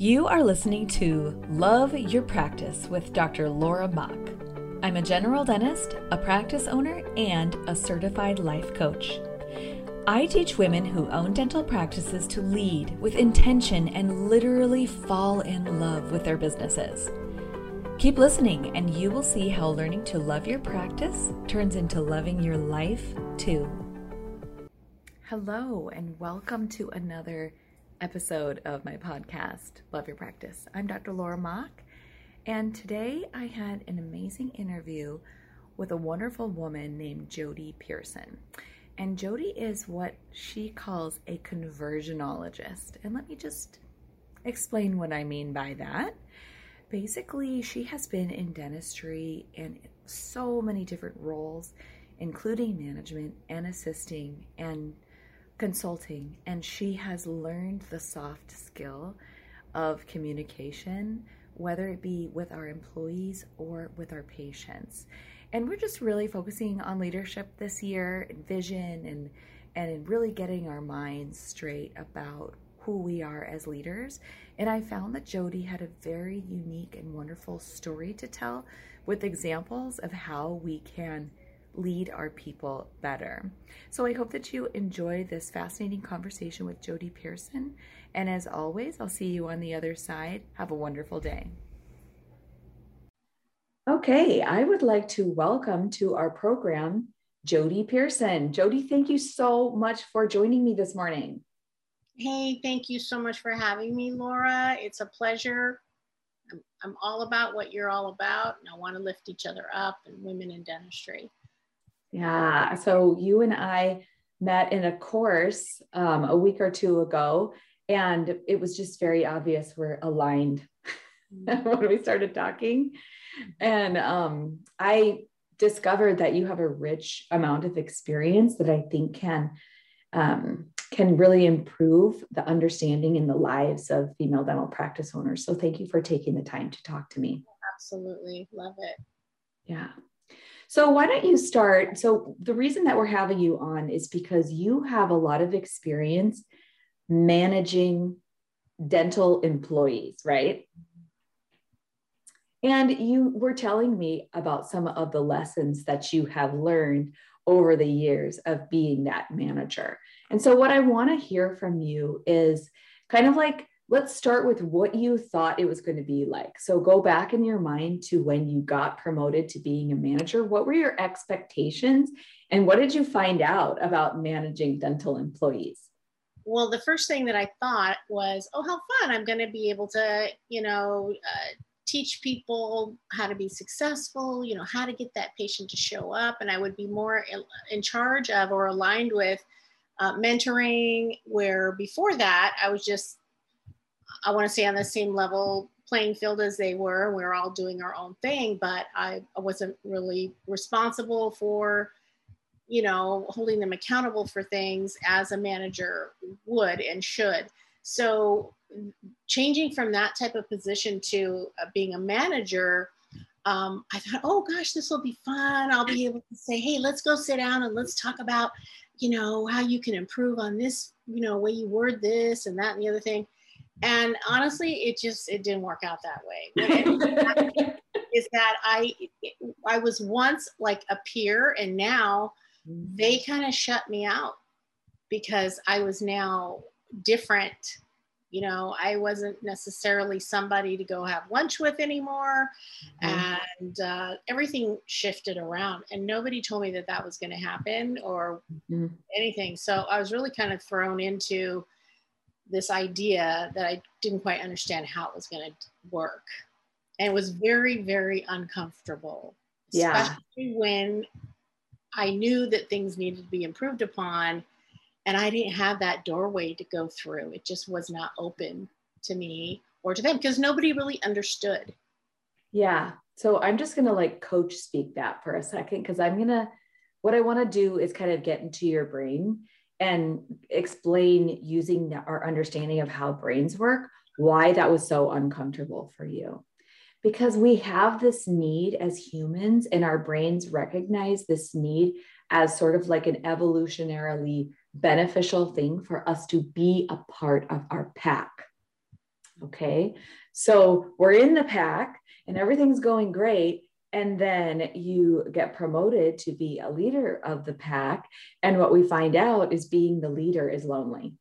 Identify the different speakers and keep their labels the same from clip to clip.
Speaker 1: You are listening to Love Your Practice with Dr. Laura Mock. I'm a general dentist, a practice owner, and a certified life coach. I teach women who own dental practices to lead with intention and literally fall in love with their businesses. Keep listening, and you will see how learning to love your practice turns into loving your life too. Hello, and welcome to another episode of my podcast, Love Your Practice. I'm Dr. Laura Mock, and today I had an amazing interview with a wonderful woman named Jody Pearson. And Jody is what she calls a conversionologist. And let me just explain what I mean by that. Basically, she has been in dentistry in so many different roles, including management and assisting and consulting, and she has learned the soft skill of communication, whether it be with our employees or with our patients. And we're just really focusing on leadership this year and vision and and really getting our minds straight about who we are as leaders. And I found that Jody had a very unique and wonderful story to tell with examples of how we can lead our people better. So I hope that you enjoy this fascinating conversation with Jody Pearson. And as always, I'll see you on the other side. Have a wonderful day. Okay, I would like to welcome to our program Jody Pearson. Jody, thank you so much for joining me this morning.
Speaker 2: Hey, thank you so much for having me, Laura. It's a pleasure. I'm, I'm all about what you're all about, and I want to lift each other up and women in dentistry.
Speaker 1: Yeah. So you and I met in a course um, a week or two ago, and it was just very obvious we're aligned mm-hmm. when we started talking. And um, I discovered that you have a rich amount of experience that I think can um, can really improve the understanding in the lives of female dental practice owners. So thank you for taking the time to talk to me.
Speaker 2: Absolutely, love it.
Speaker 1: Yeah. So, why don't you start? So, the reason that we're having you on is because you have a lot of experience managing dental employees, right? And you were telling me about some of the lessons that you have learned over the years of being that manager. And so, what I want to hear from you is kind of like let's start with what you thought it was going to be like. So go back in your mind to when you got promoted to being a manager. What were your expectations and what did you find out about managing dental employees?
Speaker 2: Well, the first thing that I thought was, oh, how fun. I'm going to be able to, you know, uh, teach people how to be successful, you know, how to get that patient to show up. And I would be more in charge of or aligned with uh, mentoring, where before that, I was just I want to say on the same level playing field as they were. We are all doing our own thing, but I, I wasn't really responsible for, you know, holding them accountable for things as a manager would and should. So changing from that type of position to uh, being a manager, um, I thought, oh gosh, this will be fun. I'll be able to say, hey, let's go sit down and let's talk about, you know, how you can improve on this, you know, way you word this and that and the other thing and honestly it just it didn't work out that way is that i i was once like a peer and now mm-hmm. they kind of shut me out because i was now different you know i wasn't necessarily somebody to go have lunch with anymore mm-hmm. and uh, everything shifted around and nobody told me that that was going to happen or mm-hmm. anything so i was really kind of thrown into this idea that I didn't quite understand how it was going to work. And it was very, very uncomfortable.
Speaker 1: Yeah.
Speaker 2: Especially when I knew that things needed to be improved upon and I didn't have that doorway to go through. It just was not open to me or to them because nobody really understood.
Speaker 1: Yeah. So I'm just going to like coach speak that for a second because I'm going to, what I want to do is kind of get into your brain and explain using our understanding of how brains work why that was so uncomfortable for you because we have this need as humans and our brains recognize this need as sort of like an evolutionarily beneficial thing for us to be a part of our pack Okay. So we're in the pack and everything's going great. And then you get promoted to be a leader of the pack. And what we find out is being the leader is lonely.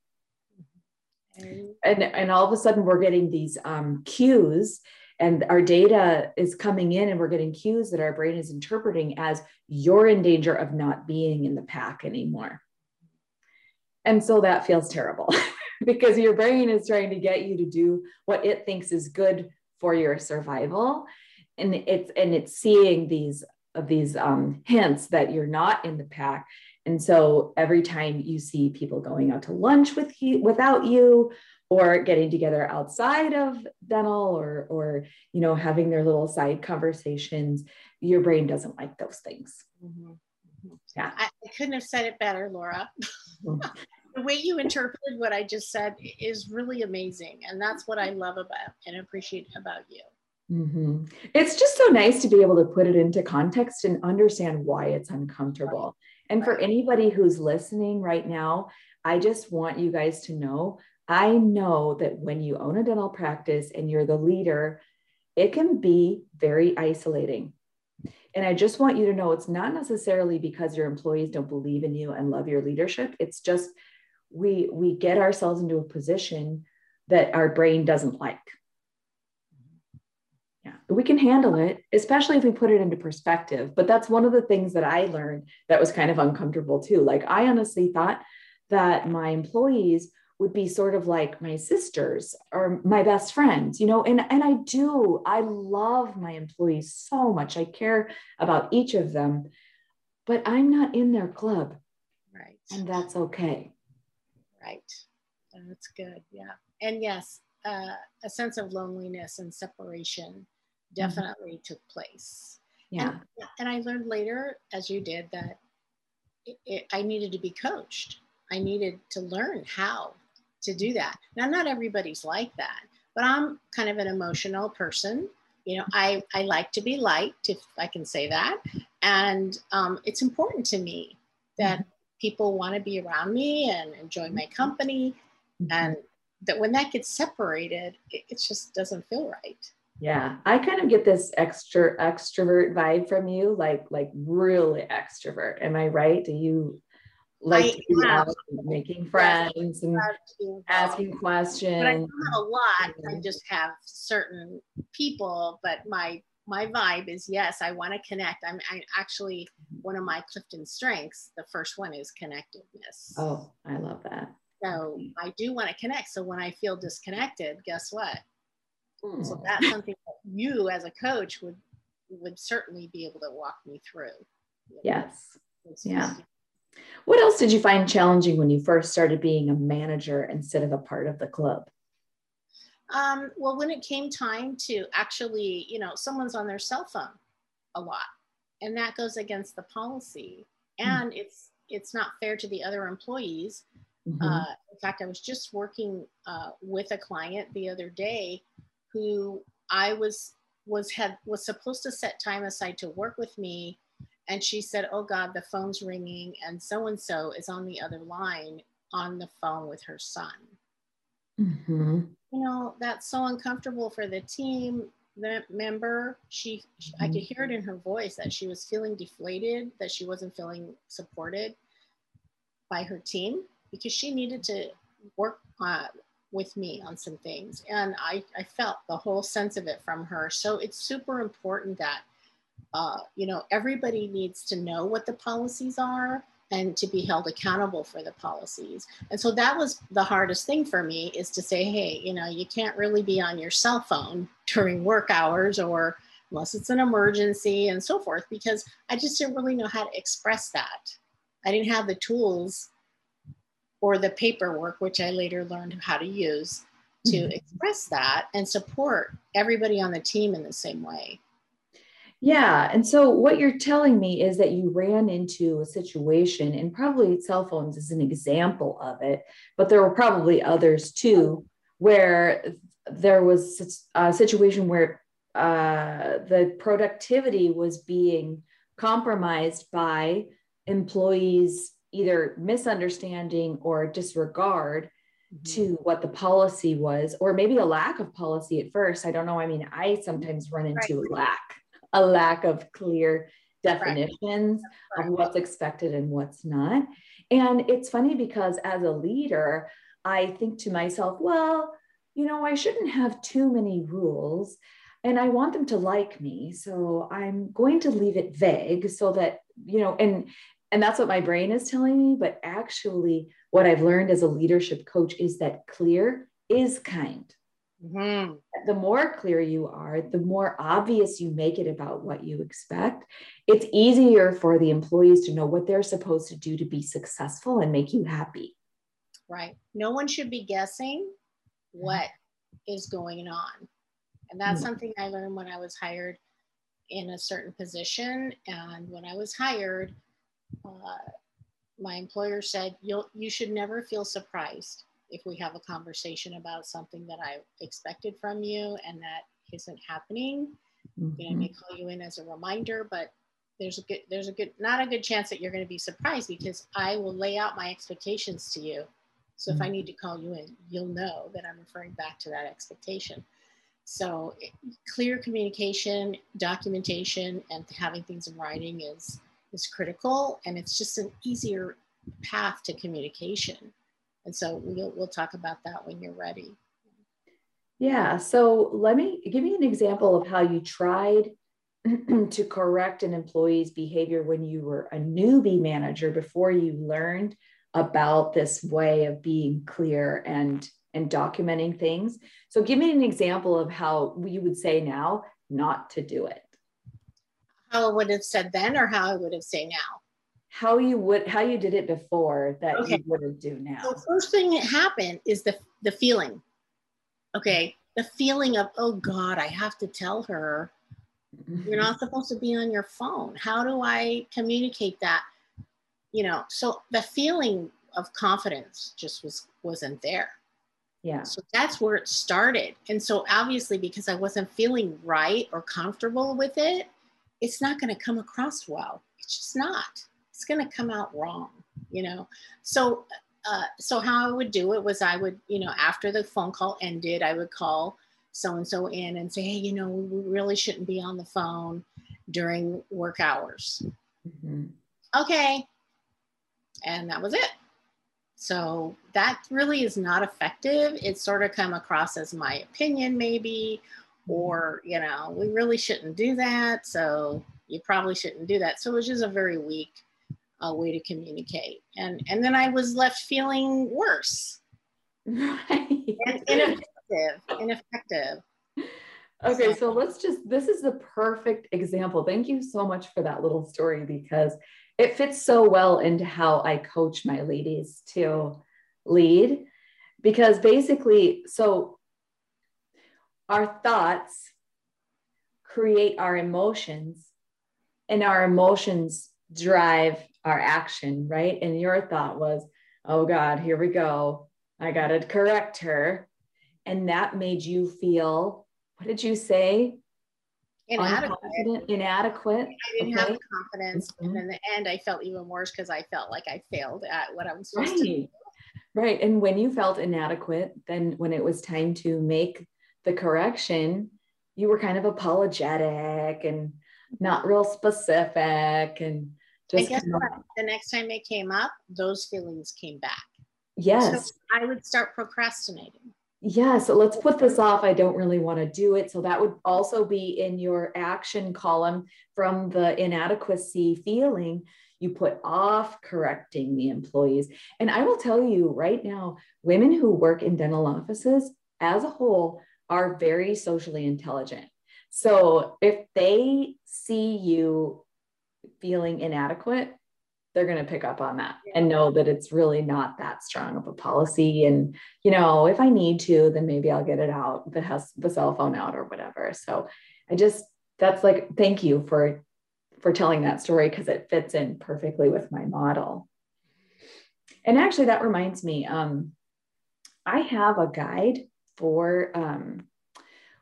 Speaker 1: And, and all of a sudden, we're getting these um, cues, and our data is coming in, and we're getting cues that our brain is interpreting as you're in danger of not being in the pack anymore. And so that feels terrible because your brain is trying to get you to do what it thinks is good for your survival and it's and it's seeing these of these um, hints that you're not in the pack and so every time you see people going out to lunch with you without you or getting together outside of dental or or you know having their little side conversations your brain doesn't like those things mm-hmm.
Speaker 2: Mm-hmm. yeah I, I, couldn't have said it better laura mm-hmm. the way you interpreted what i just said is really amazing and that's what i love about and appreciate about you
Speaker 1: Mm-hmm. It's just so nice to be able to put it into context and understand why it's uncomfortable. And for anybody who's listening right now, I just want you guys to know I know that when you own a dental practice and you're the leader, it can be very isolating. And I just want you to know it's not necessarily because your employees don't believe in you and love your leadership. It's just we we get ourselves into a position that our brain doesn't like we can handle it especially if we put it into perspective. But that's one of the things that i learned that was kind of uncomfortable too. Like i honestly thought that my employees would be sort of like my sisters or my best friends you know? And and i do i love my employees so much. I care about each of them but i'm not in their club.
Speaker 2: Right.
Speaker 1: And that's okay.
Speaker 2: Right. That's good. Yeah. And yes uh, a sense of loneliness and separation. Definitely mm-hmm. took place.
Speaker 1: Yeah.
Speaker 2: And, and, I learned later, as you did, that it, it, I needed to be coached. I needed to learn how to do that. Now, not everybody's like that, but I'm kind of an emotional person. You know, I, I like to be liked, if I can say that. And um, it's important to me that mm-hmm. people want to be around me and enjoy my company. Mm-hmm. And that when that gets separated, it, it just doesn't feel right.
Speaker 1: Yeah, I kind of get this extra extrovert vibe from you, like like really extrovert. Am I right? Do you like making friends and asking questions? But I
Speaker 2: don't have a lot. I just have certain people. But my my vibe is yes, I want to connect. I'm I actually mm-hmm. one of my Clifton strengths. The first one is connectiveness.
Speaker 1: Oh, I love that.
Speaker 2: So I do want to connect. So when I feel disconnected, guess what? Mm. So that's something that you as a coach would would certainly be able to walk me through.
Speaker 1: Yes. yeah. What else did you find challenging when you first started being a manager instead of a part of the club?
Speaker 2: Um, well, when it came time to actually, you know, someone's on their cell phone a lot, and that goes against the policy, hmm. and mm. it's it's not fair to the other employees Mm-hmm. Uh, in fact, I was just working uh, with a client the other day who I was was had was supposed to set time aside to work with me, and she said, "Oh God, the phone's ringing, and so and so is on the other line on the phone with her son." Mm-hmm. You know, that's so uncomfortable for the team the member she, mm-hmm. i could hear it in her voice that she was feeling deflated that she wasn't feeling supported by her team because she needed to work uh, with me on some things. And I, I felt the whole sense of it from her. So it's super important that, uh, you know, everybody needs to know what the policies are and to be held accountable for the policies. And so that was the hardest thing for me is to say, hey, you know, you can't really be on your cell phone during work hours or unless it's an emergency and so forth, because I just didn't really know how to express that. I didn't have the tools or the paperwork, which I later learned how to use to mm-hmm. express that and support everybody on the team in the same way.
Speaker 1: Yeah. And so what you're telling me is that you ran into a situation, and probably cell phones is an example of it, but there were probably others too, where there was a situation where uh, the productivity was being compromised by employees either misunderstanding or disregard mm-hmm. to what the policy was, or maybe a lack of policy at first. I don't know. I mean, I sometimes run into right. lack, a lack of clear definitions right. of what's expected and what's not. And it's funny because as a leader, I think to myself, well, you know, I shouldn't have too many rules and I want them to like me. So I'm going to leave it vague so that, you know, and and that's what my brain is telling me, but actually what I've learned as a leadership coach is that clear is kind. Mm-hmm. The more clear you are, the more obvious you make it about what you expect. It's easier for the employees to know what they're supposed to do to be successful and make you happy.
Speaker 2: Right. No one should be guessing what is going on. And that's mm-hmm. something I learned when I was hired in a certain position. And when I was hired, uh, my employer said, You'll, you should never feel surprised if we have a conversation about something that I expected from you and that isn't happening. Mm-hmm. You know, I may call you in as a reminder, but there's a good, there's a good, not a good chance that you're going to be surprised because I will lay out my expectations to you. So mm-hmm. if I mm-hmm. need to call you in, you'll know that I'm referring back to that expectation. So clear communication, documentation, and having things in writing is is critical, and it's just an easier path to communication. And so we'll we'll talk about that when you're ready.
Speaker 1: Yeah. So let me give me an example of how you tried to correct an employee's behavior when you were a newbie manager before you learned about this way of being clear and and documenting things. So give me an example of how you would say now not to do it.
Speaker 2: How I would have said then or how I would have said now?
Speaker 1: How you would how you did it before that okay. you wouldn't do now.
Speaker 2: The first thing that happened is the the feeling. Okay. The feeling of, oh God, I have to tell her you're not supposed to be on your phone. How do I communicate that? You know, so the feeling of confidence just was wasn't there.
Speaker 1: Yeah.
Speaker 2: So that's where it started. And so obviously, because I wasn't feeling right or comfortable with it, it's not going to come across well. It's just not. It's going to come out wrong, you know? So, uh, so how I would do it was I would, you know, after the phone call ended, I would call so and so in and say, hey, you know, we really shouldn't be on the phone during work hours. Mm-hmm. Okay. And that was it. So that really is not effective. It sort of come across as my opinion, maybe. Or, you know, we really shouldn't do that. So you probably shouldn't do that. So it was just a very weak uh, way to communicate. And, and then I was left feeling worse. Right. And ineffective, ineffective.
Speaker 1: Okay, so let's just, this is the perfect example. Thank you so much for that little story because it fits so well into how I coach my ladies to lead because basically, so our thoughts create our emotions and our emotions drive our action, right? And your thought was, oh God, here we go. I got to correct her. And that made you feel, what did you say?
Speaker 2: inadequate.
Speaker 1: inadequate.
Speaker 2: I didn't okay. have the confidence. Mm-hmm. And in the end, I felt even worse because I felt like I failed at what I was supposed right. to do.
Speaker 1: Right. And when you felt inadequate, then when it was time to make the correction, you were kind of apologetic and not real specific and just
Speaker 2: guess what? the next time it came up, those feelings came back.
Speaker 1: Yes.
Speaker 2: So I would start procrastinating
Speaker 1: yeah, so let's put this off. I don't really want to do it. So that would also be in your action column from the inadequacy feeling. You put off correcting the employees. And I will tell you right now, women who work in dental offices as a whole are very socially intelligent. So if they see you feeling inadequate, they're going to pick up on that and know that it's really not that strong of a policy. And, you know, if I need to, then maybe I'll get it out, the has the cell phone out or whatever. So I just, that's like, thank you for, for telling that story because it fits in perfectly with my model. And actually that reminds me, um, I have a guide for, um,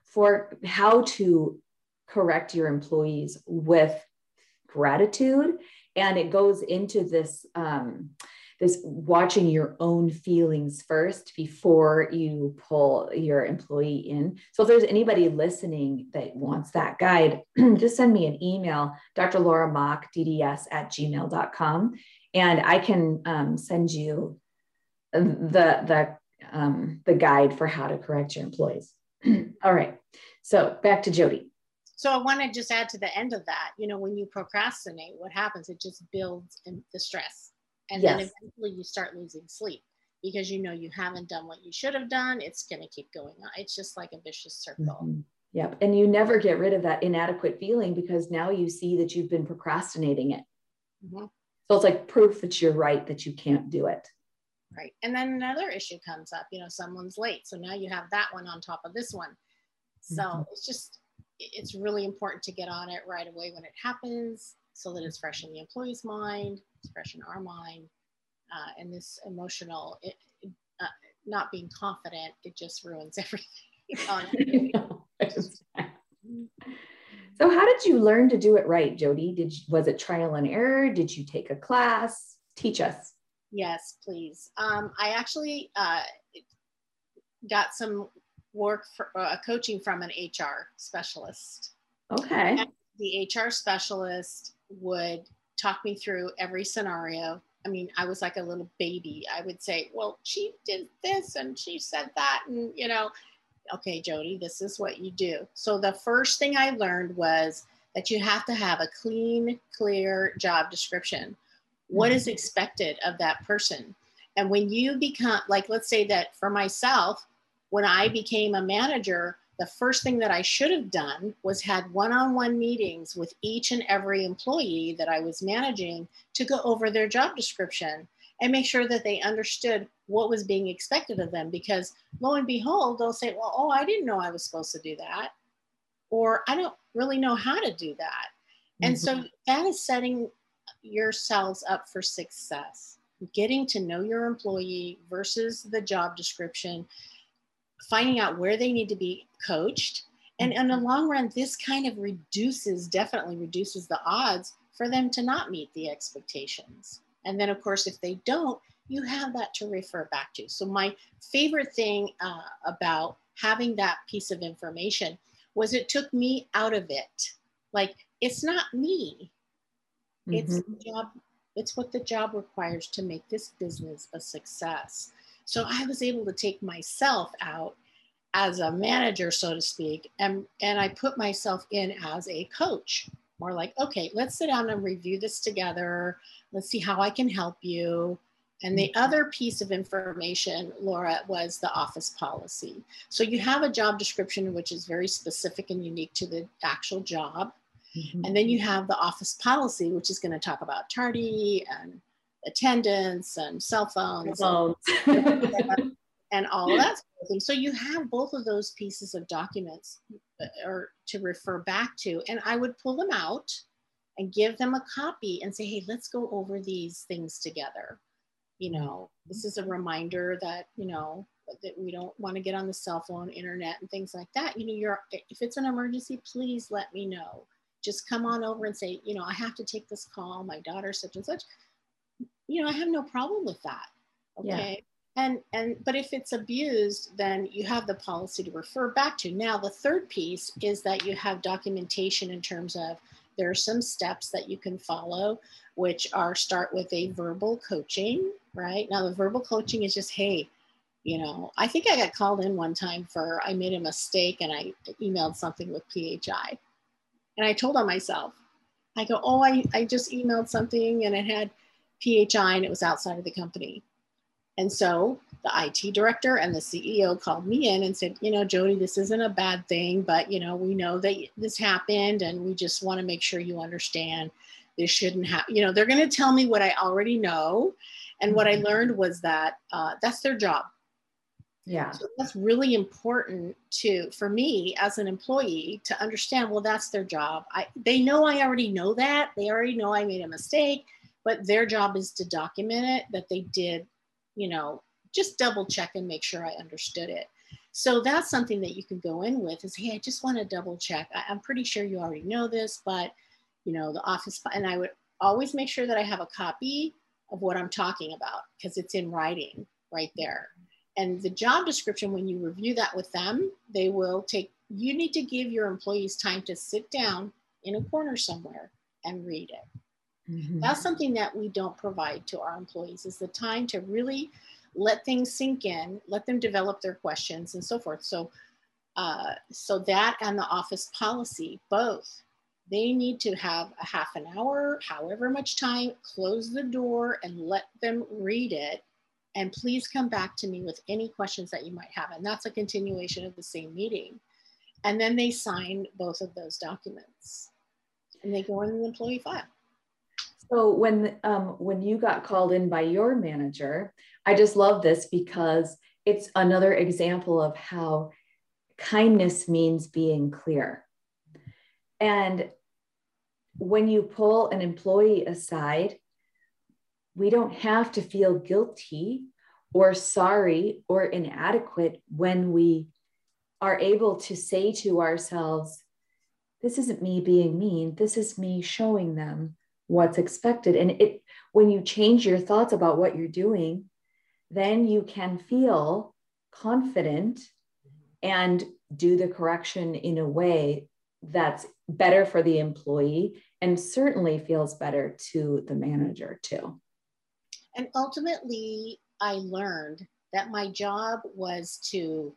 Speaker 1: for how to correct your employees with gratitude and it goes into this um, this watching your own feelings first before you pull your employee in. So if there's anybody listening that wants that guide, just send me an email, Dr. Laura Mock, DDS at gmail.com, and I can um, send you the, the, um, the guide for how to correct your employees. All right. So back to Jody.
Speaker 2: So I want to just add to the end of that. You know, when you procrastinate, what happens? It just builds in the stress, and yes. then eventually you start losing sleep because you know you haven't done what you should have done. It's going to keep going on. It's just like a vicious circle. Mm-hmm.
Speaker 1: Yep. And you never get rid of that inadequate feeling because now you see that you've been procrastinating it. Mm-hmm. So it's like proof that you're right that you can't do it.
Speaker 2: Right. And then another issue comes up, you know, someone's late. So now you have that one on top of this one. So mm-hmm. it's just it's really important to get on it right away when it happens so that it's fresh in the employee's mind, it's fresh in our mind. Uh, and this emotional, it, uh, not being confident, it just ruins everything.
Speaker 1: so how did you learn to do it right, Jody? Did you, was it trial and error? Did you take a class? Teach us.
Speaker 2: Yes, please. Um, I actually uh, got some work for uh, coaching from an HR specialist.
Speaker 1: Okay. And
Speaker 2: the HR specialist would talk me through every scenario. I mean, I was like a little baby. I would say, well, she did this and she said that. And, you know, okay, Jody, this is what you do. So the first thing I learned was that you have to have a clean, clear job description. What is mm-hmm. expected of that person? And when you become, like, let's say that for myself, when I became a manager, the first thing that I should have done was had one on one meetings with each and every employee that I was managing to go over their job description and make sure that they understood what was being expected of them. Because lo and behold, they'll say, Well, oh, I didn't know I was supposed to do that. Or I don't really know how to do that. Mm-hmm. And so mm-hmm. that is setting yourselves up for success. Getting to know your employee versus the job description finding out where they need to be coached. And in the mm-hmm. long run, this kind of reduces, definitely reduces the odds for them to not meet the expectations. And then, of course, if they don't, you have that to refer back to. So, my favorite thing uh, about having that piece of information was it took me out of it. Like, it's not me, mm-hmm. the job, it's what the job requires to make this business a success. So I was able to take myself out as a manager, so to speak, and, and I put myself in as a coach. More like, okay, let's sit down and review this together. Let's see how I can help you. And the mm-hmm. other piece of information, Laura, was the office policy. So you have a job description, which is very specific and unique to the actual job. Mm-hmm. And then you have the office policy, which is going to talk about tardy and attendance and cell phones and, and, all that sort of thing. So you have both of those pieces of documents uh, or to refer back to, and I would pull them out and give them a copy and say, hey, let's go over these things together. You know, this is a reminder that, you know, that we don't want to get on the cell phone, internet, and things like that. You know, you're if it's an emergency, please let me know. Just come on over and say, you know, I have to take this call. My daughter, such and such you know, I have no problem with that. Okay. Yeah. And and but if it's abused, then you have the policy to refer back to. Now the third piece is that you have documentation in terms of there are some steps that you can follow, which are start with a verbal coaching, right? Now the verbal coaching is just, hey, you know, I think I got called in one time for I made a mistake and I emailed something with PHI. And I told on myself, I go, oh, I, I just emailed something and it had PHI and it was outside of the company. And so the IT director and the CEO called me in and said, you know, Jody, this isn't a bad thing, but you know, we know that this happened and we just want to make sure you understand this shouldn't happen. You know, they're going to tell me what I already know. And what I mm-hmm. learned was that uh, that's their job.
Speaker 1: Yeah.
Speaker 2: So that's really important to for me as an employee to understand, well, that's their job. I they know I already know that. They already know I made a mistake but their job is to document it that they did you know just double check and make sure i understood it so that's something that you can go in with is hey i just want to double check I, i'm pretty sure you already know this but you know the office and i would always make sure that i have a copy of what I'm talking about because it's in writing right there. And the job description, when you review that with them, they will take, you need to give your employees time to sit down in a corner somewhere and read it. Mm-hmm. That's something that we don't provide to our employees is the time to really let things sink in, let them develop their questions and so forth. So, uh, so that and the office policy, both, they need to have a half an hour, however much time, close the door and let them read it. And please come back to me with any questions that you might have. And that's a continuation of the same meeting. And then they sign both of those documents and they go in the employee file.
Speaker 1: So when um, when you got called in by your manager, I just love this because it's another example of how kindness means being clear. And when you pull an employee aside, we don't have to feel guilty or sorry or inadequate when we are able to say to ourselves, This isn't me being mean. This is me showing them what's expected. And it, when you change your thoughts about what you're doing, then you can feel confident and do the correction in a way that's better for the employee and certainly feels better to the manager too.
Speaker 2: And ultimately, I learned that my job was to,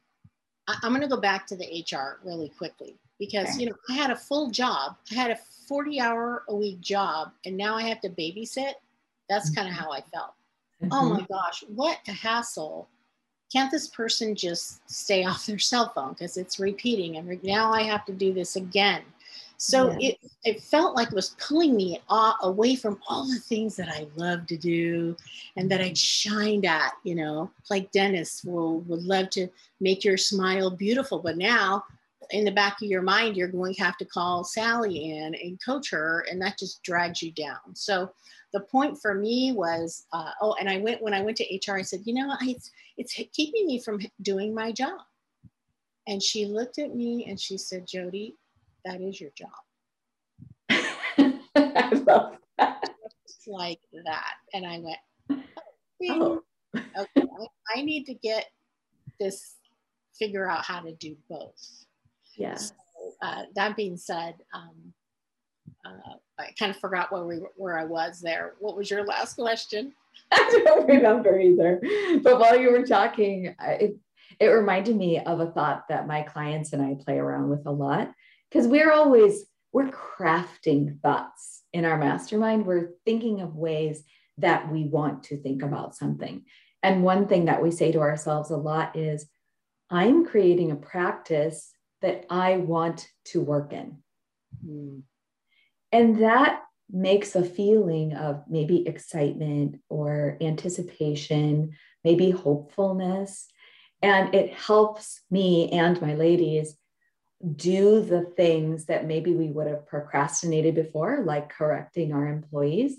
Speaker 2: I'm going to go back to the HR really quickly because, okay. you know, I had a full job. I had a 40 hour a week job and now I have to babysit. That's kind of how I felt. Mm-hmm. Oh my gosh, what a hassle. Can't this person just stay off their cell phone because it's repeating and now I have to do this again. So yeah. it, it felt like it was pulling me away from all the things that I love to do and that I'd shined at, you know, like dentists will would love to make your smile beautiful. But now in the back of your mind, you're going to have to call Sally in and coach her, and that just drags you down. So the point for me was, uh, oh, and I went when I went to HR, I said, you know, it's it's keeping me from doing my job. And she looked at me and she said, Jody, that is your job. I love that. Like that. And I went, oh. okay, I, I need to get this, figure out how to do both.
Speaker 1: Yeah. So,
Speaker 2: uh, that being said, um, uh, I kind of forgot where we where I was there. What was your last question?
Speaker 1: I don't remember either. But while you were talking, it it reminded me of a thought that my clients and I play around with a lot because we're always we're crafting thoughts in our mastermind. We're thinking of ways that we want to think about something. And one thing that we say to ourselves a lot is i'm creating a practice that i want to work in. Mm. and that makes a feeling of maybe excitement or anticipation maybe hopefulness. And it helps me and my ladies do the things that maybe we would have procrastinated before, like correcting our employees,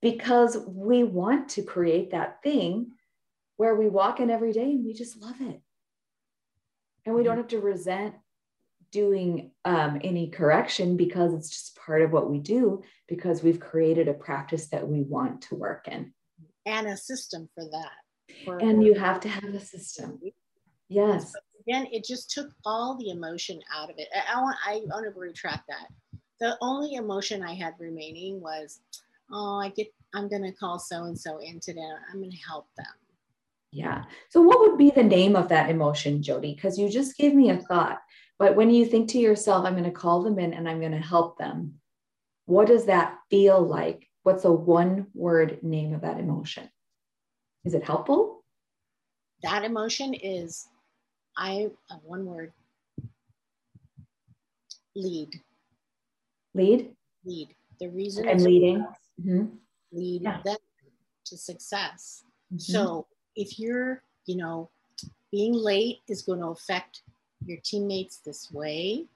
Speaker 1: because we want to create that thing where we walk in every day and we just love it. And we don't have to resent doing um, any correction because it's just part of what we do because we've created a practice that we want to work in.
Speaker 2: And a system for that.
Speaker 1: For, and you have to have a system. Yes
Speaker 2: again, it just took all the emotion out of it. I, I want, I want to retract that. The only emotion I had remaining was, oh, I get, I'm going to call so and so in today. I'm going to help them.
Speaker 1: Yeah. So, what would be the name of that emotion, Jody? Because you just gave me a thought. But when you think to yourself, I'm going to call them in and I'm going to help them, what does that feel like? What's a one word name of that emotion? Is it helpful?
Speaker 2: That emotion is I uh, one word. Lead.
Speaker 1: Lead.
Speaker 2: Lead. The reason
Speaker 1: I'm leading. Mm-hmm.
Speaker 2: Lead yeah. them to success. Mm-hmm. So if you're, you know, being late is going to affect your teammates this way.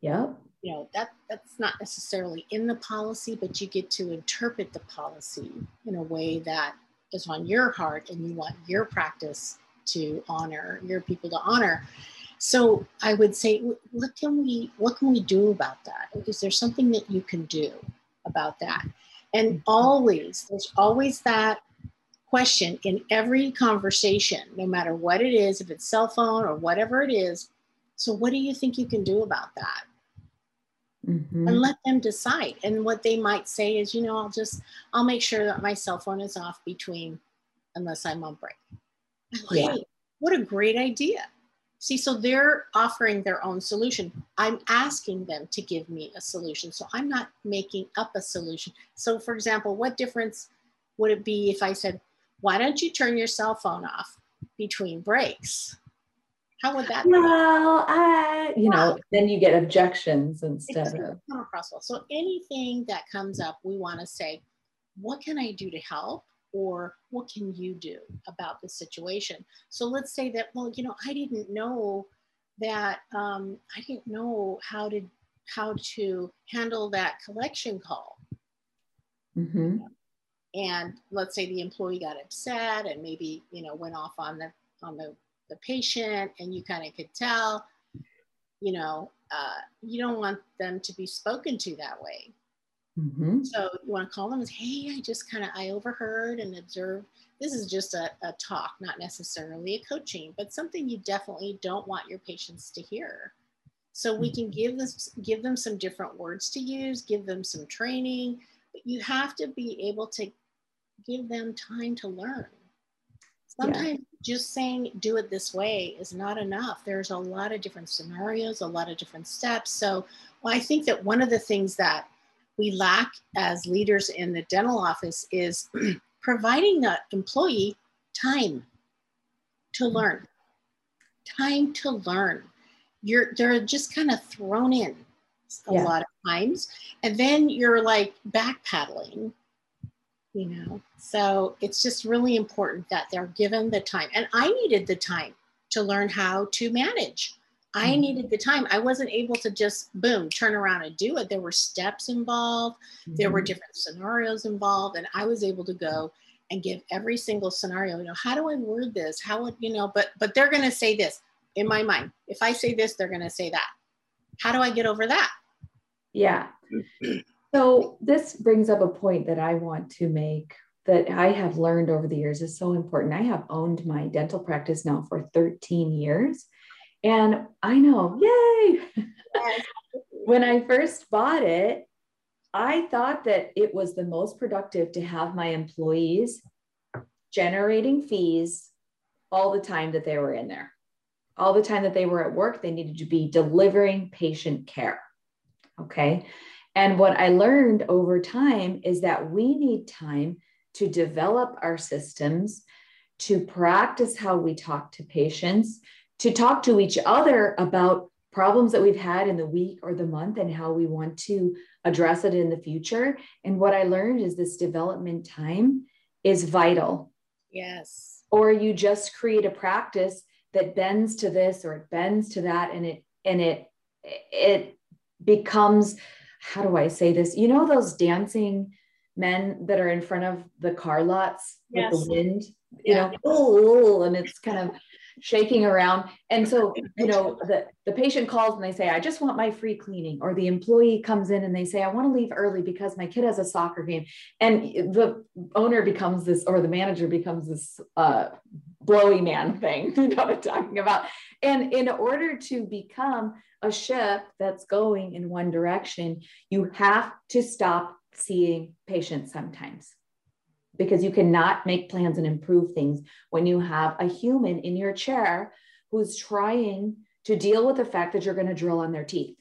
Speaker 1: Yeah.
Speaker 2: You know, that that's not necessarily in the policy, but you get to interpret the policy in a way that is on your heart and you want your practice to honor, your people to honor. So I would say, what can we what can we do about that? Is there something that you can do about that? And mm-hmm. always, there's always that question in every conversation, no matter what it is, if it's cell phone or whatever it is. So, what do you think you can do about that? Mm-hmm. And let them decide. And what they might say is, you know, I'll just, I'll make sure that my cell phone is off between, unless I'm on break. Yeah. What a great idea. See, so they're offering their own solution. I'm asking them to give me a solution. So I'm not making up a solution. So, for example, what difference would it be if I said, why don't you turn your cell phone off between breaks? How would that?
Speaker 1: Well, I, you know, then you get objections instead of
Speaker 2: come across well. So anything that comes up, we want to say, what can I do to help? Or what can you do about the situation? So let's say that, well, you know, I didn't know that um, I didn't know how to how to handle that collection call. Mm-hmm. And let's say the employee got upset and maybe you know went off on the on the the patient and you kind of could tell, you know, uh, you don't want them to be spoken to that way. Mm-hmm. So you want to call them and say, hey, I just kind of, I overheard and observed. This is just a, a talk, not necessarily a coaching, but something you definitely don't want your patients to hear. So we can give this, give them some different words to use, give them some training, but you have to be able to give them time to learn. Sometimes yeah. just saying do it this way is not enough. There's a lot of different scenarios, a lot of different steps. So well, I think that one of the things that we lack as leaders in the dental office is providing the employee time to mm-hmm. learn. Time to learn. You're they're just kind of thrown in a yeah. lot of times. And then you're like backpedaling you know so it's just really important that they're given the time and i needed the time to learn how to manage i mm-hmm. needed the time i wasn't able to just boom turn around and do it there were steps involved mm-hmm. there were mm-hmm. different scenarios involved and i was able to go and give every single scenario you know how do i word this how would you know but but they're going to say this in my mind if i say this they're going to say that how do i get over that
Speaker 1: yeah So, this brings up a point that I want to make that I have learned over the years is so important. I have owned my dental practice now for 13 years. And I know, yay! when I first bought it, I thought that it was the most productive to have my employees generating fees all the time that they were in there. All the time that they were at work, they needed to be delivering patient care. Okay. And what I learned over time is that we need time to develop our systems, to practice how we talk to patients, to talk to each other about problems that we've had in the week or the month and how we want to address it in the future. And what I learned is this development time is vital.
Speaker 2: Yes.
Speaker 1: Or you just create a practice that bends to this or it bends to that and it and it it becomes how do I say this? You know, those dancing men that are in front of the car lots yes. with the wind, you yeah. know, and it's kind of shaking around. And so, you know, the, the patient calls and they say, I just want my free cleaning. Or the employee comes in and they say, I want to leave early because my kid has a soccer game. And the owner becomes this, or the manager becomes this uh, blowy man thing, you know what I'm talking about. And in order to become a ship that's going in one direction, you have to stop seeing patients sometimes because you cannot make plans and improve things when you have a human in your chair who's trying to deal with the fact that you're going to drill on their teeth.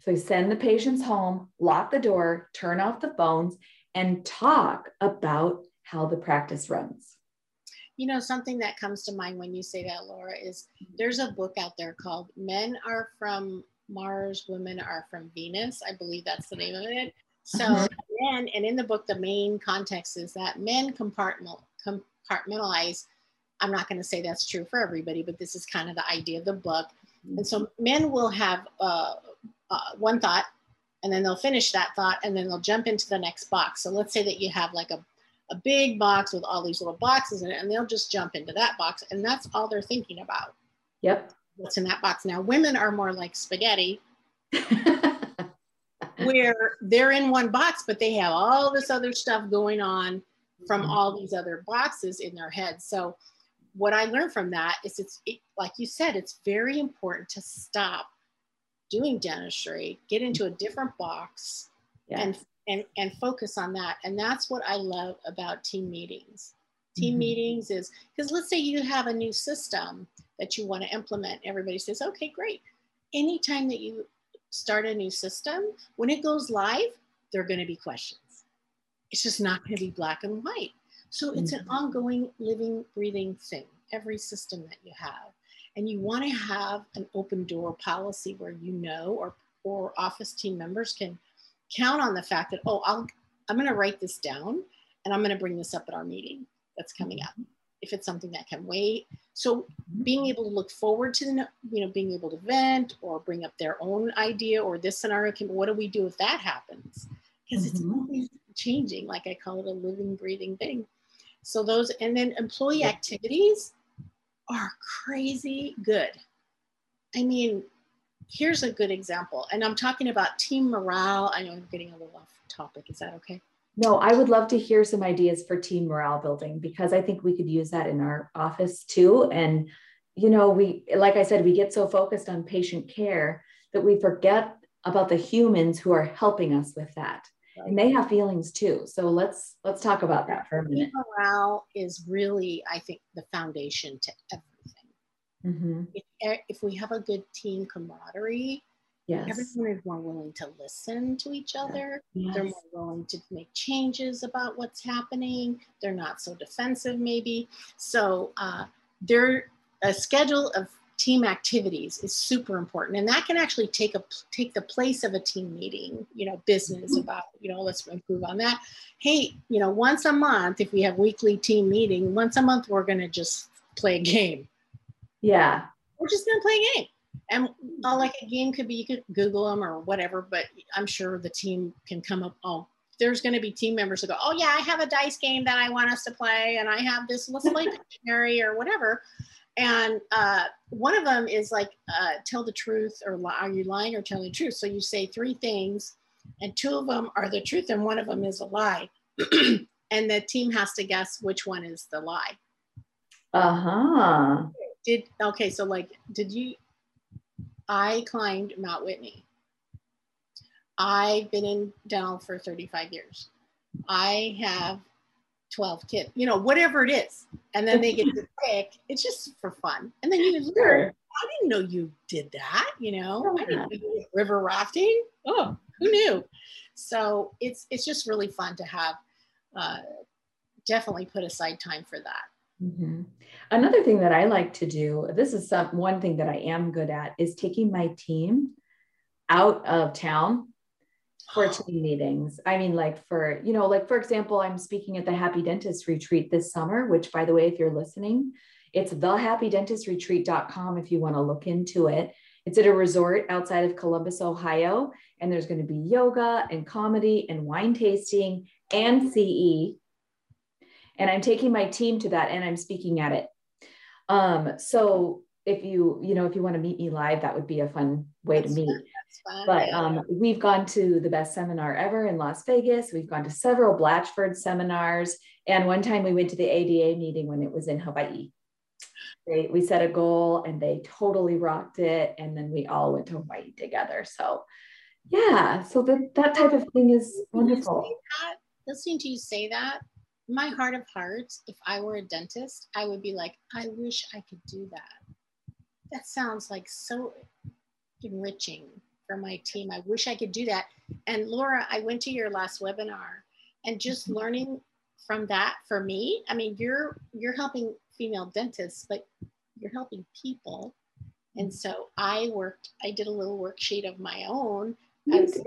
Speaker 1: So send the patients home, lock the door, turn off the phones, and talk about how the practice runs.
Speaker 2: You know, something that comes to mind when you say that, Laura, is there's a book out there called Men Are From Mars, Women Are From Venus. I believe that's the name of it. So. men, and in the book, the main context is that men compartmental, compartmentalize. I'm not going to say that's true for everybody, but this is kind of the idea of the book. And so, men will have uh, uh, one thought, and then they'll finish that thought, and then they'll jump into the next box. So, let's say that you have like a a big box with all these little boxes in it, and they'll just jump into that box, and that's all they're thinking about.
Speaker 1: Yep.
Speaker 2: What's in that box now? Women are more like spaghetti. where they're in one box, but they have all this other stuff going on from mm-hmm. all these other boxes in their head. So, what I learned from that is it's it, like you said, it's very important to stop doing dentistry, get into a different box, yes. and and and focus on that. And that's what I love about team meetings. Team mm-hmm. meetings is because let's say you have a new system that you want to implement. Everybody says, okay, great. Anytime that you start a new system, when it goes live, there are going to be questions. It's just not going to be black and white. So it's an mm-hmm. ongoing, living, breathing thing, every system that you have. And you want to have an open door policy where you know or, or office team members can count on the fact that, oh, I'll, I'm going to write this down and I'm going to bring this up at our meeting that's coming up. If it's something that can wait. So mm-hmm. being able to look forward to the, you know, being able to vent or bring up their own idea or this scenario can, what do we do if that happens? Because mm-hmm. it's always changing. Like I call it a living, breathing thing. So those, and then employee activities are crazy good. I mean, here's a good example. And I'm talking about team morale. I know I'm getting a little off topic. Is that okay?
Speaker 1: No, I would love to hear some ideas for team morale building because I think we could use that in our office too. And, you know, we, like I said, we get so focused on patient care that we forget about the humans who are helping us with that. Right. And they have feelings too. So let's let's talk about that for a minute.
Speaker 2: Team morale is really, I think, the foundation to everything. Mm-hmm. If, if we have a good team camaraderie, Yes. Everyone is more willing to listen to each other. Yes. They're more willing to make changes about what's happening. They're not so defensive, maybe. So, uh, there a schedule of team activities is super important, and that can actually take a take the place of a team meeting. You know, business mm-hmm. about you know let's improve on that. Hey, you know, once a month, if we have weekly team meeting, once a month we're going to just play a game.
Speaker 1: Yeah,
Speaker 2: we're just going to play a game and uh, like a game could be you could google them or whatever but i'm sure the team can come up oh there's going to be team members who go oh yeah i have a dice game that i want us to play and i have this let's play dictionary or whatever. And uh, one of them is like uh, tell the truth or are you lying or telling the truth? So you say three things and two of them are the truth and one of them is a lie. And the team has to guess which one is the lie.
Speaker 1: Uh-huh.
Speaker 2: Did okay so like did you I climbed Mount Whitney. I've been in dental for 35 years. I have 12 kids, you know, whatever it is. And then they get to pick. It's just for fun. And then you learn. I didn't know you did that, you know. I didn't know you did river rafting. Oh, who knew? So it's it's just really fun to have uh, definitely put aside time for that.
Speaker 1: Mm-hmm. Another thing that I like to do, this is some one thing that I am good at, is taking my team out of town for team meetings. I mean, like for, you know, like for example, I'm speaking at the Happy Dentist Retreat this summer, which by the way, if you're listening, it's thehappydentistretreat.com if you want to look into it. It's at a resort outside of Columbus, Ohio, and there's going to be yoga and comedy and wine tasting and CE and I'm taking my team to that and I'm speaking at it. Um, so if you, you know, if you want to meet me live, that would be a fun way That's to meet. But um, we've gone to the best seminar ever in Las Vegas. We've gone to several Blatchford seminars. And one time we went to the ADA meeting when it was in Hawaii. They, we set a goal and they totally rocked it. And then we all went to Hawaii together. So yeah, so that, that type of thing is wonderful.
Speaker 2: Listening to you say that, my heart of hearts, if I were a dentist, I would be like, I wish I could do that. That sounds like so enriching for my team. I wish I could do that. And Laura, I went to your last webinar and just mm-hmm. learning from that for me, I mean, you're you're helping female dentists, but you're helping people. And so I worked, I did a little worksheet of my own.
Speaker 1: You did.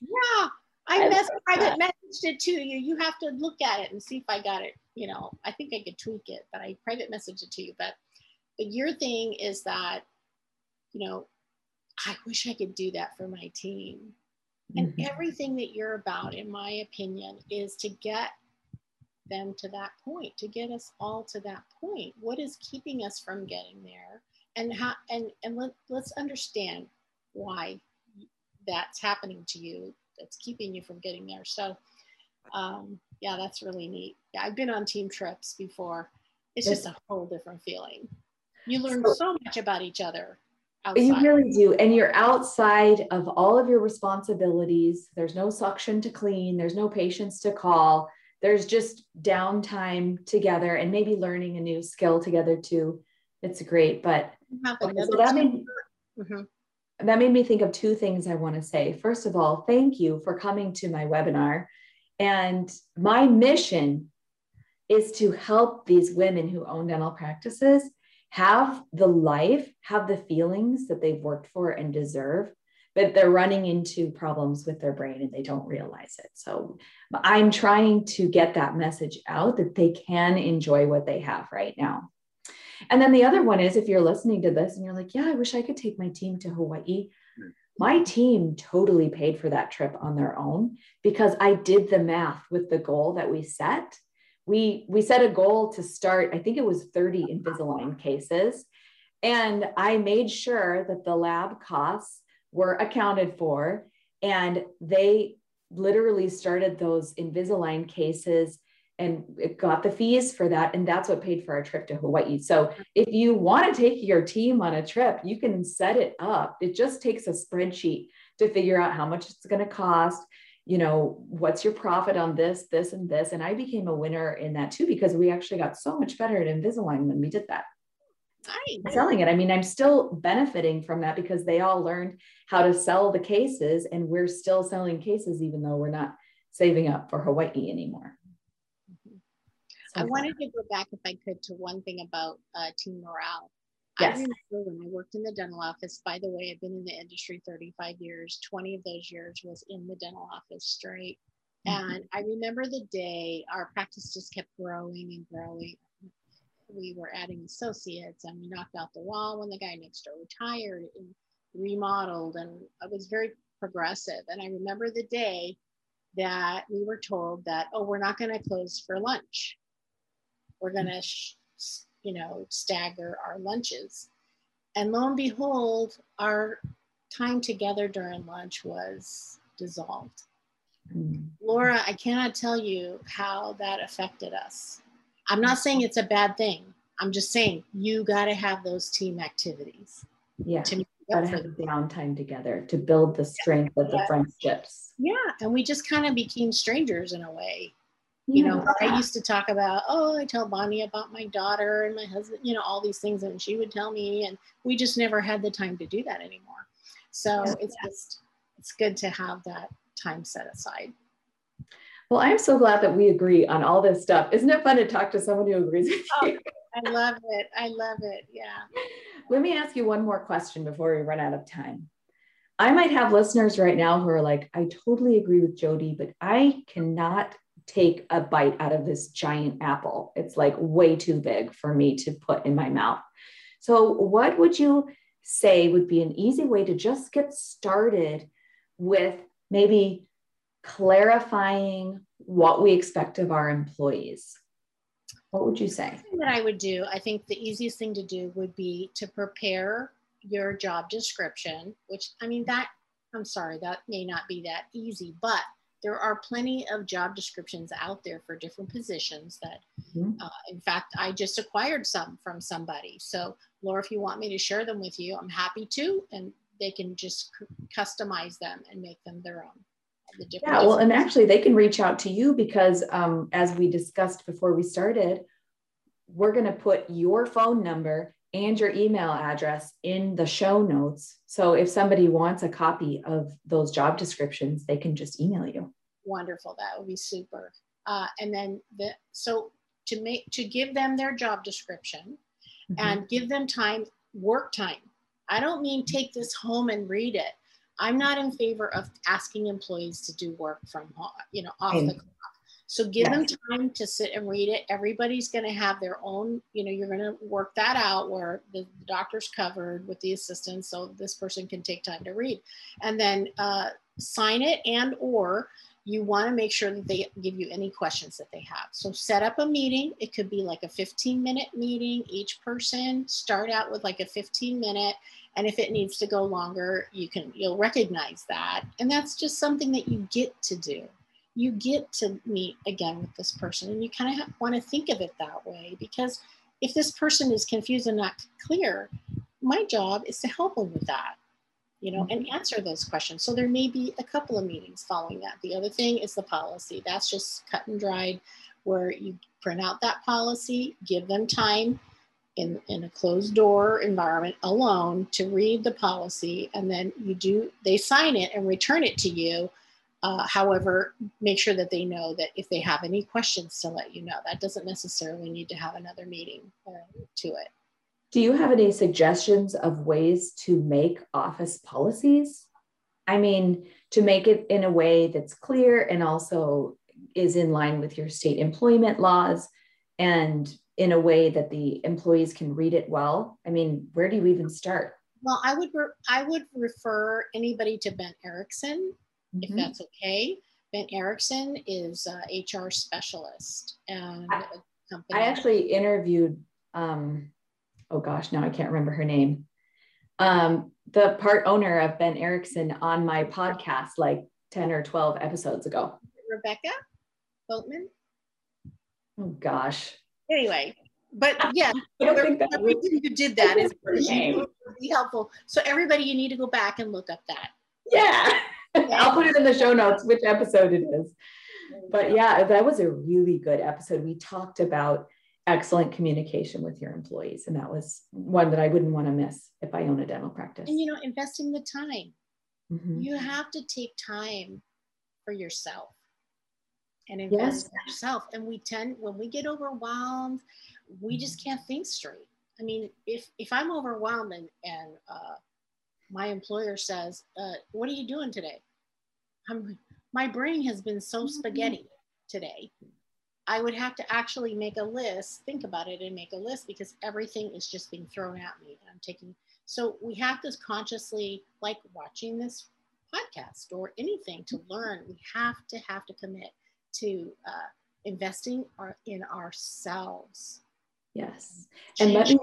Speaker 2: Yeah. I mess, private messaged it to you. You have to look at it and see if I got it. You know, I think I could tweak it, but I private messaged it to you. But but your thing is that, you know, I wish I could do that for my team. And mm-hmm. everything that you're about, in my opinion, is to get them to that point, to get us all to that point. What is keeping us from getting there? And how and and let, let's understand why that's happening to you that's keeping you from getting there. So, um, yeah, that's really neat. Yeah, I've been on team trips before. It's just a whole different feeling. You learn so, so much about each other.
Speaker 1: Outside. You really do. And you're outside of all of your responsibilities. There's no suction to clean, there's no patients to call. There's just downtime together and maybe learning a new skill together too. It's great. But okay, so that made, mm-hmm. That made me think of two things I want to say. First of all, thank you for coming to my webinar. And my mission is to help these women who own dental practices have the life, have the feelings that they've worked for and deserve, but they're running into problems with their brain and they don't realize it. So I'm trying to get that message out that they can enjoy what they have right now. And then the other one is if you're listening to this and you're like, yeah, I wish I could take my team to Hawaii. Hmm. My team totally paid for that trip on their own because I did the math with the goal that we set we we set a goal to start i think it was 30 invisalign cases and i made sure that the lab costs were accounted for and they literally started those invisalign cases and it got the fees for that and that's what paid for our trip to hawaii so mm-hmm. if you want to take your team on a trip you can set it up it just takes a spreadsheet to figure out how much it's going to cost you know, what's your profit on this, this, and this? And I became a winner in that too, because we actually got so much better at Invisalign when we did that. Nice. Selling it. I mean, I'm still benefiting from that because they all learned how to sell the cases, and we're still selling cases, even though we're not saving up for Hawaii anymore.
Speaker 2: I wanted to go back, if I could, to one thing about uh, team morale. Yes. I remember when I worked in the dental office, by the way, I've been in the industry 35 years. 20 of those years was in the dental office straight. Mm-hmm. And I remember the day our practice just kept growing and growing. We were adding associates and we knocked out the wall when the guy next door retired and remodeled. And I was very progressive. And I remember the day that we were told that, oh, we're not going to close for lunch. We're going to sh- you know, stagger our lunches. And lo and behold, our time together during lunch was dissolved. Mm. Laura, I cannot tell you how that affected us. I'm not saying it's a bad thing. I'm just saying you got to have those team activities.
Speaker 1: Yeah. To got to have downtime together to build the strength yeah. of the friendships.
Speaker 2: Yeah. And we just kind of became strangers in a way you know i used to talk about oh i tell bonnie about my daughter and my husband you know all these things and she would tell me and we just never had the time to do that anymore. So oh, yeah. it's just it's good to have that time set aside.
Speaker 1: Well i'm so glad that we agree on all this stuff. Isn't it fun to talk to someone who agrees with oh, you?
Speaker 2: I love it. I love it. Yeah.
Speaker 1: Let me ask you one more question before we run out of time. I might have listeners right now who are like, I totally agree with Jody, but I cannot take a bite out of this giant apple. It's like way too big for me to put in my mouth. So, what would you say would be an easy way to just get started with maybe clarifying what we expect of our employees? What would you say?
Speaker 2: That I would do, I think the easiest thing to do would be to prepare your job description, which I mean, that I'm sorry, that may not be that easy, but there are plenty of job descriptions out there for different positions that mm-hmm. uh, in fact i just acquired some from somebody so laura if you want me to share them with you i'm happy to and they can just customize them and make them their own
Speaker 1: the yeah well and actually they can reach out to you because um, as we discussed before we started we're going to put your phone number and your email address in the show notes. So if somebody wants a copy of those job descriptions, they can just email you
Speaker 2: wonderful. That would be super. Uh, and then the so to make to give them their job description mm-hmm. and give them time work time. I don't mean take this home and read it. I'm not in favor of asking employees to do work from home, you know, off the clock. So give yes. them time to sit and read it. Everybody's going to have their own, you know, you're going to work that out where the, the doctor's covered with the assistant, so this person can take time to read, and then uh, sign it and or you want to make sure that they give you any questions that they have. So set up a meeting. It could be like a 15 minute meeting. Each person start out with like a 15 minute. And if it needs to go longer, you can, you'll recognize that. And that's just something that you get to do. You get to meet again with this person and you kind of want to think of it that way because if this person is confused and not clear, my job is to help them with that you know, and answer those questions. So there may be a couple of meetings following that. The other thing is the policy. That's just cut and dried, where you print out that policy, give them time in, in a closed door environment alone to read the policy, and then you do, they sign it and return it to you. Uh, however, make sure that they know that if they have any questions to let you know. That doesn't necessarily need to have another meeting uh, to it.
Speaker 1: Do you have any suggestions of ways to make office policies? I mean, to make it in a way that's clear and also is in line with your state employment laws and in a way that the employees can read it well? I mean, where do you even start?
Speaker 2: Well, I would I would refer anybody to Bent Ericksen mm-hmm. if that's okay. Bent Ericksen is a HR specialist and I,
Speaker 1: I actually interviewed um, oh gosh, now I can't remember her name. Um, the part owner of Bent Ericksen on my podcast like 10 or 12 episodes ago.
Speaker 2: Rebecca Boatman.
Speaker 1: Oh gosh.
Speaker 2: Anyway, but yeah, everything you did that is really helpful. So everybody, you need to go back and look up that.
Speaker 1: Yeah. I'll put it in the show notes which episode it is. But yeah, that was a really good episode. We talked about excellent communication with your employees. And that was one that I wouldn't want to miss if I own a dental practice.
Speaker 2: And you know, investing the time. Mm-hmm. You have to take time for yourself and invest yes. in yourself. And we tend when we get overwhelmed, we mm-hmm. just can't think straight. I mean, if if I'm overwhelmed and and uh, my employer says, uh, "What are you doing today?" I'm my brain has been so mm-hmm. spaghetti today I would have to actually make a list, think about it and make a list because everything is just being thrown at me. I'm taking, so we have to consciously, like watching this podcast or anything to learn, we have to have to commit to uh, investing our, in ourselves.
Speaker 1: Yes. And let me,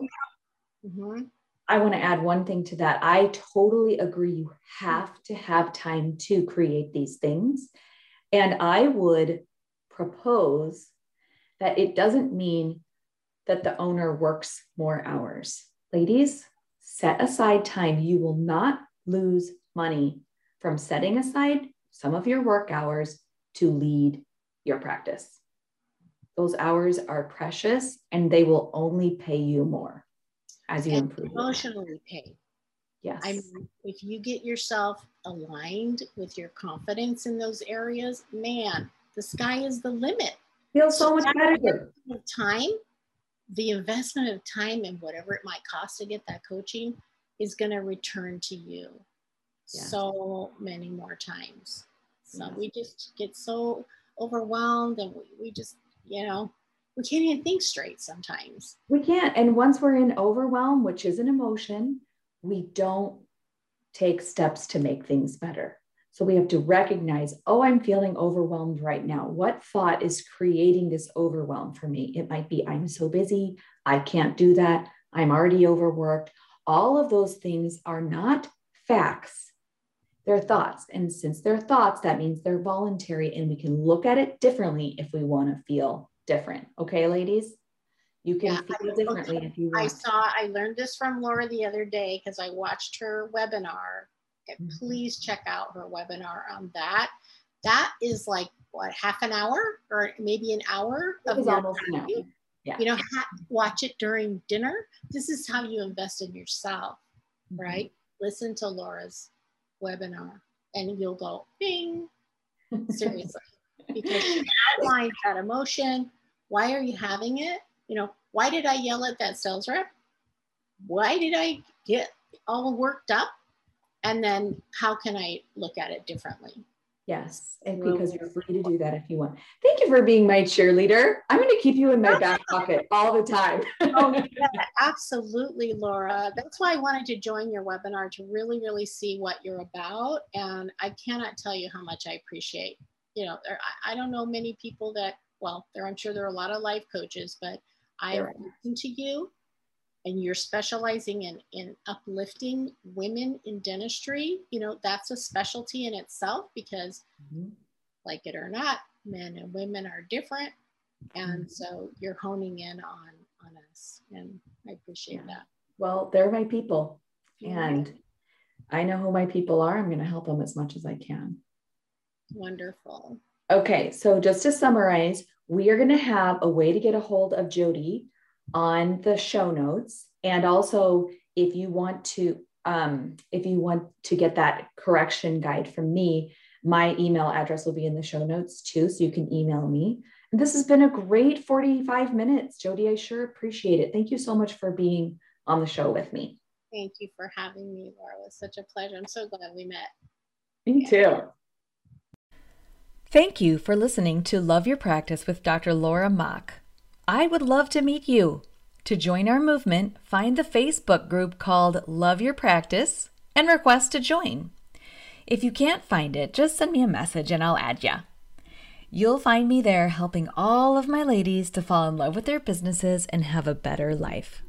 Speaker 1: mm-hmm. I want to add one thing to that. I totally agree. You have to have time to create these things. And I would propose that it doesn't mean that the owner works more hours. Ladies, set aside time. You will not lose money from setting aside some of your work hours to lead your practice. Those hours are precious and they will only pay you more as you and improve.
Speaker 2: Emotionally pay.
Speaker 1: Yes.
Speaker 2: I mean, if you get yourself aligned with your confidence in those areas, man, the sky is the limit
Speaker 1: feels so much better.
Speaker 2: Time, the investment of time and whatever it might cost to get that coaching is going to return to you yeah. so many more times. So yeah. we just get so overwhelmed and we, we just, you know, we can't even think straight sometimes.
Speaker 1: We can't. And once we're in overwhelm, which is an emotion, we don't take steps to make things better. So we have to recognize, oh, I'm feeling overwhelmed right now. What thought is creating this overwhelm for me? It might be, I'm so busy. I can't do that. I'm already overworked. All of those things are not facts. They're thoughts. And since they're thoughts, that means they're voluntary and we can look at it differently if we want to feel different. Okay, ladies? You can yeah, feel differently okay. if you want.
Speaker 2: I saw, I learned this from Laura the other day because I watched her webinar Mm-hmm. please check out her webinar on that. That is like what half an hour or maybe an hour
Speaker 1: of your almost hour.
Speaker 2: Yeah. You know, ha- watch it during dinner. This is how you invest in yourself, mm-hmm. right? Listen to Laura's webinar and you'll go, bing, seriously. because she outlined that emotion. Why are you having it? You know, why did I yell at that sales rep? Why did I get all worked up? And then how can I look at it differently?
Speaker 1: Yes, and because you're free to do that if you want. Thank you for being my cheerleader. I'm going to keep you in my back pocket all the time.
Speaker 2: oh, yeah, absolutely, Laura. That's why I wanted to join your webinar to really, really see what you're about. And I cannot tell you how much I appreciate you know, there, I, I don't know many people that, well, there, I'm sure there are a lot of life coaches, but I listen to you and you're specializing in, in uplifting women in dentistry. You know, that's a specialty in itself because mm-hmm. like it or not, men and women are different. And mm-hmm. so you're honing in on, on us and I appreciate yeah. that.
Speaker 1: Well, they're my people and I know who my people are. I'm going to help them as much as I can.
Speaker 2: Wonderful.
Speaker 1: Okay, so just to summarize, we are going to have a way to get a hold of Jody on the show notes. And also, if you want to, um, if you want to get that correction guide from me, my email address will be in the show notes too, so you can email me. And this has been a great 45 minutes, Jody. I sure appreciate it. Thank you so much for being on the show with me.
Speaker 2: Thank you for having me, Laura. It was such a pleasure. I'm so glad we met.
Speaker 1: Me too. Thank you for listening to Love Your Practice with Dr. Laura Mach. I would love to meet you. To join our movement, find the Facebook group called Love Your Practice and request to join. If you can't find it, just send me a message and I'll add ya. You'll find me there helping all of my ladies to fall in love with their businesses and have a better life.